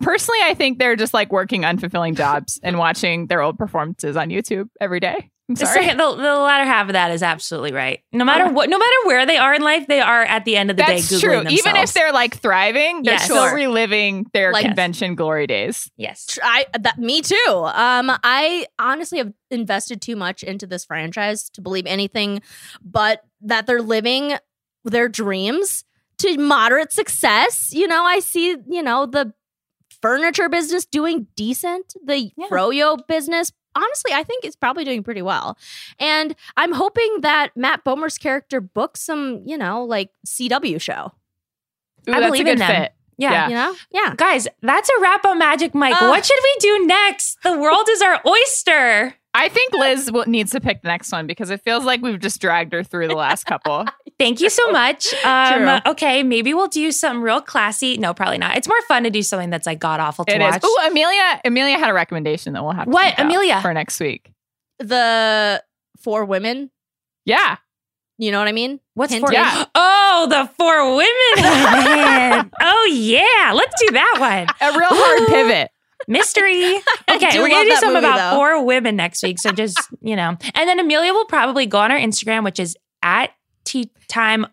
Personally, I think they're just like working unfulfilling jobs and watching their old performances on YouTube every day. I'm The, sorry. second, the, the latter half of that is absolutely right. No matter what, no matter where they are in life, they are at the end of the That's day Googling true. themselves. Even if they're like thriving, they're Yes. still Sure. reliving their Like- convention glory days. yes, I that me too. Um, I honestly have invested too much into this franchise to believe anything, but that they're living their dreams to moderate success. You know, I see. You know the furniture business doing decent. The Yeah. froyo business. Honestly, I think it's probably doing pretty well. And I'm hoping that Matt Bomer's character books some, you know, like CW show. Ooh, I believe in them. fit. yeah. Yeah. You know? Yeah. Guys, that's a wrap on Magic Mike. Ah. what should we do next? The world is our oyster. I think Liz will, needs to pick the next one because it feels like we've just dragged her through the last couple. Thank you so much. Um, True. okay, maybe we'll do something real classy. No, probably not. It's more fun to do something that's like god awful to It is. watch. Oh, Amelia. Amelia had a recommendation that we'll have. To What, think Amelia? for next week? The four women. Yeah, You know what I mean? What's Hint, for? Yeah. Oh, the four women. oh yeah, let's do that one. a real hard pivot. Mystery. Okay, we're gonna do that something movie, about though. four women next week. So just you know, and then Amelia will probably go on our Instagram, which is at tea time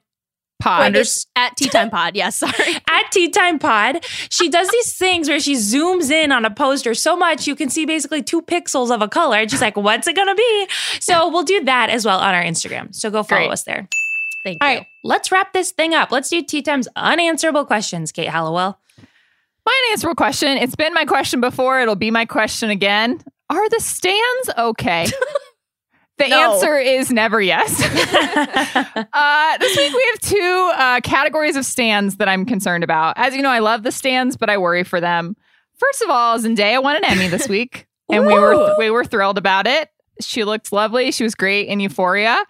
Pod. Wait, it's at Tea Time Pod. Yes, sorry. at Tea Time Pod. She does these things where she zooms in on a poster so much you can see basically two pixels of a color. And she's like, what's it gonna be? So we'll do that as well on our Instagram. So go follow Great. us there. Thank All you. right, let's wrap this thing up. Let's do Tea Time's unanswerable questions, Kate Halliwell. My unanswerable question. It's been my question before. It'll be my question again. Are the stands okay? The No. answer is never yes. uh, this week we have two uh, categories of stands that I'm concerned about. As you know, I love the stands, but I worry for them. First of all, Zendaya won an Emmy this week, and we were Ooh. we were thrilled about it. She looked lovely. She was great in Euphoria.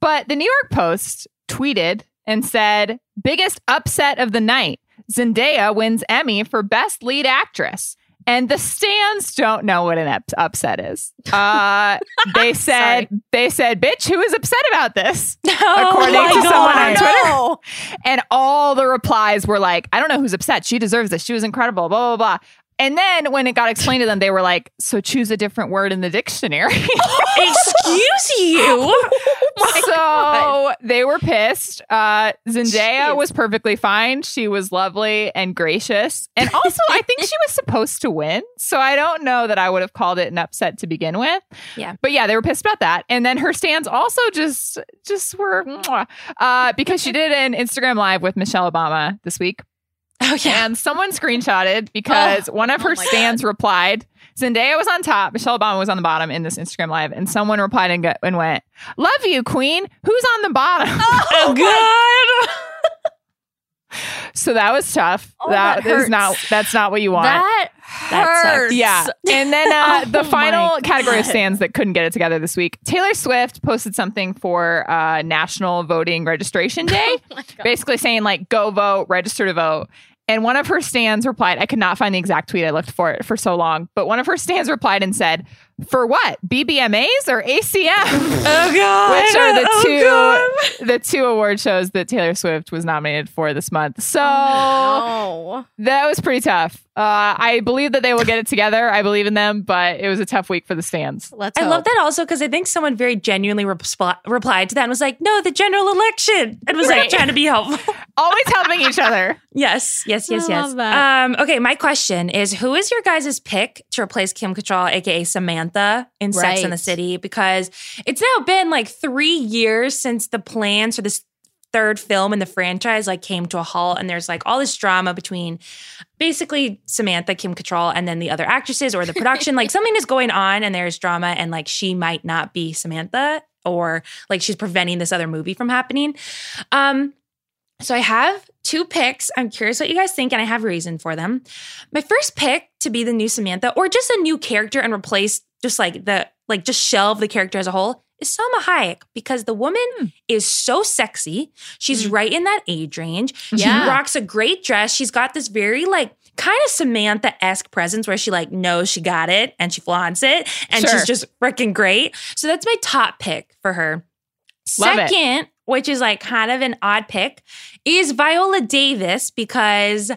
But the New York Post tweeted and said, "Biggest upset of the night: Zendaya wins Emmy for Best Lead Actress." And the stands don't know what an up- upset is. Uh, they said, "They said, bitch, who is upset about this?" According Oh my to someone on God. Twitter. No. And all the replies were like, I don't know who's upset. She deserves this. She was incredible, blah, blah, blah. And then when it got explained to them, they were like, so choose a different word in the dictionary. Excuse you. so they were pissed. Uh, Zendaya Jeez. was perfectly fine. She was lovely and gracious. And also, I think she was supposed to win. So I don't know that I would have called it an upset to begin with. Yeah. But yeah, they were pissed about that. And then her stands also just just were uh, because she did an Instagram live with Michelle Obama this week. Oh yeah. And someone screenshotted because one of her oh my stands replied. Zendaya was on top, Michelle Obama was on the bottom in this Instagram live, and someone replied and, go- and went, "Love you, Queen. Who's on the bottom?" Oh god. so that was tough. Oh, that that is not. That's not what you want. That That sucks. hurts. yeah. And then uh, Oh the final category of God. stands that couldn't get it together this week. Taylor Swift posted something for uh, National Voting Registration Day. Oh basically saying like go vote register to vote and one of her stands replied i could not find the exact tweet i looked for it for so long but one of her stands replied and said for what bbmas or acm Oh god. which are the Oh, two the two award shows that taylor swift was nominated for this month so No. that was pretty tough uh, i believe that they will get it together i believe in them but it was a tough week for the fans. Let's I hope. love that also because I think someone very genuinely resp- replied to that and was like, "No, the general election," and was like trying to be helpful. always helping each other yes, yes, yes, I yes. love that. Um, okay, my question is: Who is your guys' pick to replace Kim Cattrall, aka Samantha, in Sex and the City? Because it's now been like three years since the plans for this third film in the franchise like came to a halt, and there's like all this drama between basically Samantha, Kim Cattrall, and then the other actresses or the production. like something is going on, and there's drama, and like she might not be Samantha, or like she's preventing this other movie from happening. Um, so I have two picks. I'm curious what you guys think, and I have a reason for them. My first pick to be the new Samantha, or just a new character and replace just like the like just shelve the character as a whole, is Salma Hayek because the woman hmm. is so sexy. She's hmm. right in that age range. Yeah. She rocks a great dress. She's got this very like kind of Samantha esque presence where she like knows she got it and she flaunts it, and Sure. she's just freaking great. So that's my top pick for her. Love it. Second, which is like kind of an odd pick, is Viola Davis because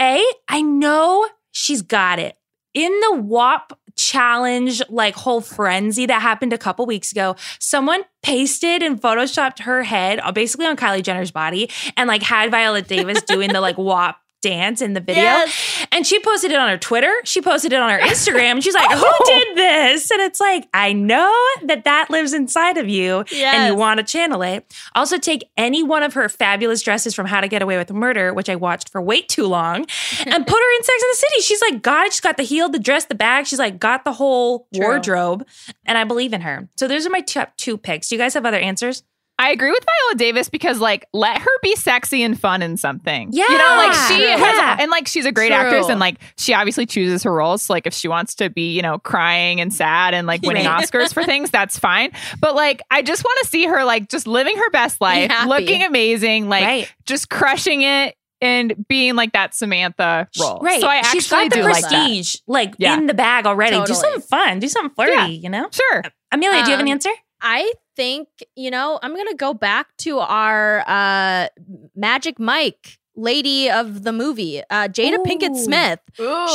A, I know she's got it. In the WAP challenge, like whole frenzy that happened a couple weeks ago, someone pasted and photoshopped her head uh, basically on Kylie Jenner's body and like had Viola Davis doing the like WAP dance in the video. Yes. And she posted it on her Twitter. She posted it on her Instagram. And she's like, Who did this? And it's like, I know that that lives inside of you and you want to channel it. Also, take any one of her fabulous dresses from How to Get Away with Murder, which I watched for way too long, and put her in Sex and the City. She's like, God. She's got the heel, the dress, the bag. She's like, got the whole True. wardrobe. And I believe in her. So those are my top two picks. Do you guys have other answers? I agree with Viola Davis because like let her be sexy and fun in something. Yeah. You know, like she True. has Yeah. and like she's a great True. actress and like she obviously chooses her roles. So, like if she wants to be, you know, crying and sad and like winning Right. Oscars for things, that's fine. But like I just want to see her like just living her best life, happy. looking amazing, like Right. just crushing it and being like that Samantha role. Right. So I actually She's got the do like that. prestige, like, Yeah. in the bag already. Do something fun. Do something flirty, Yeah. you know? Sure. Amelia, do you have an Um, answer? I think, you know, I'm going to go back to our uh, Magic Mike lady of the movie, uh, Jada Ooh. Pinkett Smith.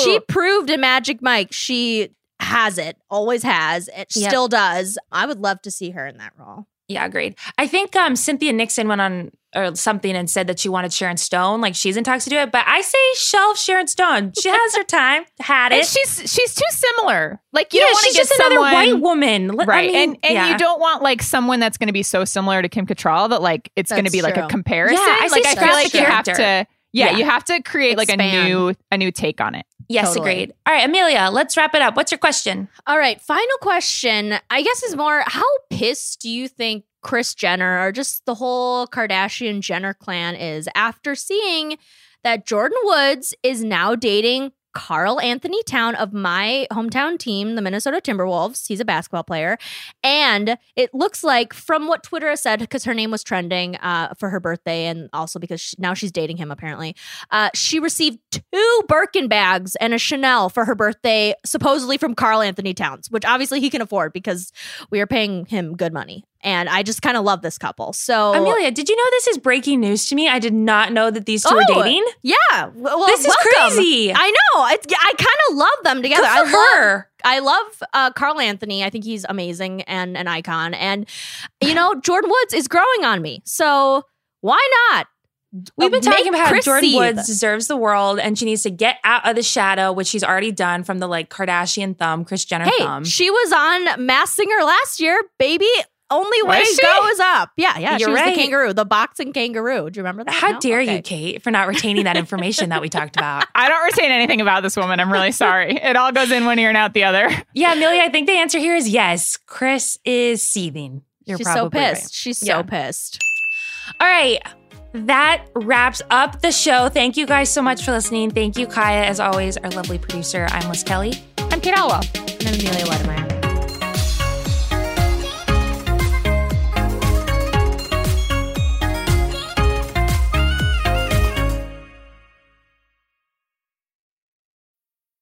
She proved in Magic Mike she has it, always has, it Yep. still does. I would love to see her in that role. Yeah, agreed. I think um, Cynthia Nixon went on or something and said that she wanted Sharon Stone, like she's in talks to do it. But I say shelf Sharon Stone. She has her time, had and it. she's she's too similar. Like you yeah, don't want to get just another white woman, Let- I right mean, and and yeah. you don't want like someone that's going to be so similar to kim Cattrall that like it's going to That's be like a comparison Yeah, I say like i feel like the you have character. to yeah, Yeah. you have to create like a new a new take on it Yes, Totally. agreed. All right, Amelia, let's wrap it up. What's your question? All right, final question. I guess is more how pissed do you think Kris Jenner or just the whole Kardashian Jenner clan is after seeing that Jordyn Woods is now dating Karl-Anthony Town of my hometown team, the Minnesota Timberwolves. He's a basketball player. And it looks like, from what Twitter has said, because her name was trending uh, for her birthday and also because she, now she's dating him, apparently, uh, she received two Birkin bags and a Chanel for her birthday, supposedly from Karl-Anthony Towns, which obviously he can afford because we are paying him good money. And I just kind of love this couple. So, Amelia, did you know this is breaking news to me? I did not know that these two are Oh, dating. yeah, well, This is welcome. crazy. I know. It's, I kind of love them together. I love her. I love uh, Karl-Anthony. I think he's amazing and an icon. And you know, Jordyn Woods is growing on me. So why not? We've been Uh, talking about how Jordyn. Woods deserves the world and she needs to get out of the shadow, which she's already done from the like Kardashian thumb, Kris Jenner Hey, thumb. she was on Masked Singer last year, baby. Only way Was to she? go up. Yeah, yeah. You're was right. the kangaroo, the boxing kangaroo. Do you remember that? How No? dare Okay. you, Kate, for not retaining that information that we talked about? i don't retain anything about this woman i'm really sorry it all goes in one ear and out the other Yeah, Amelia, I think the answer here is yes. Kris is seething. You're She's so pissed. right. She's Yeah. so pissed. All right. That wraps up the show. Thank you guys so much for listening. Thank you, Kaya, as always, our lovely producer. I'm Liz Kelly. i'm kate Halliwell. And I'm Amelia Wedemeyer.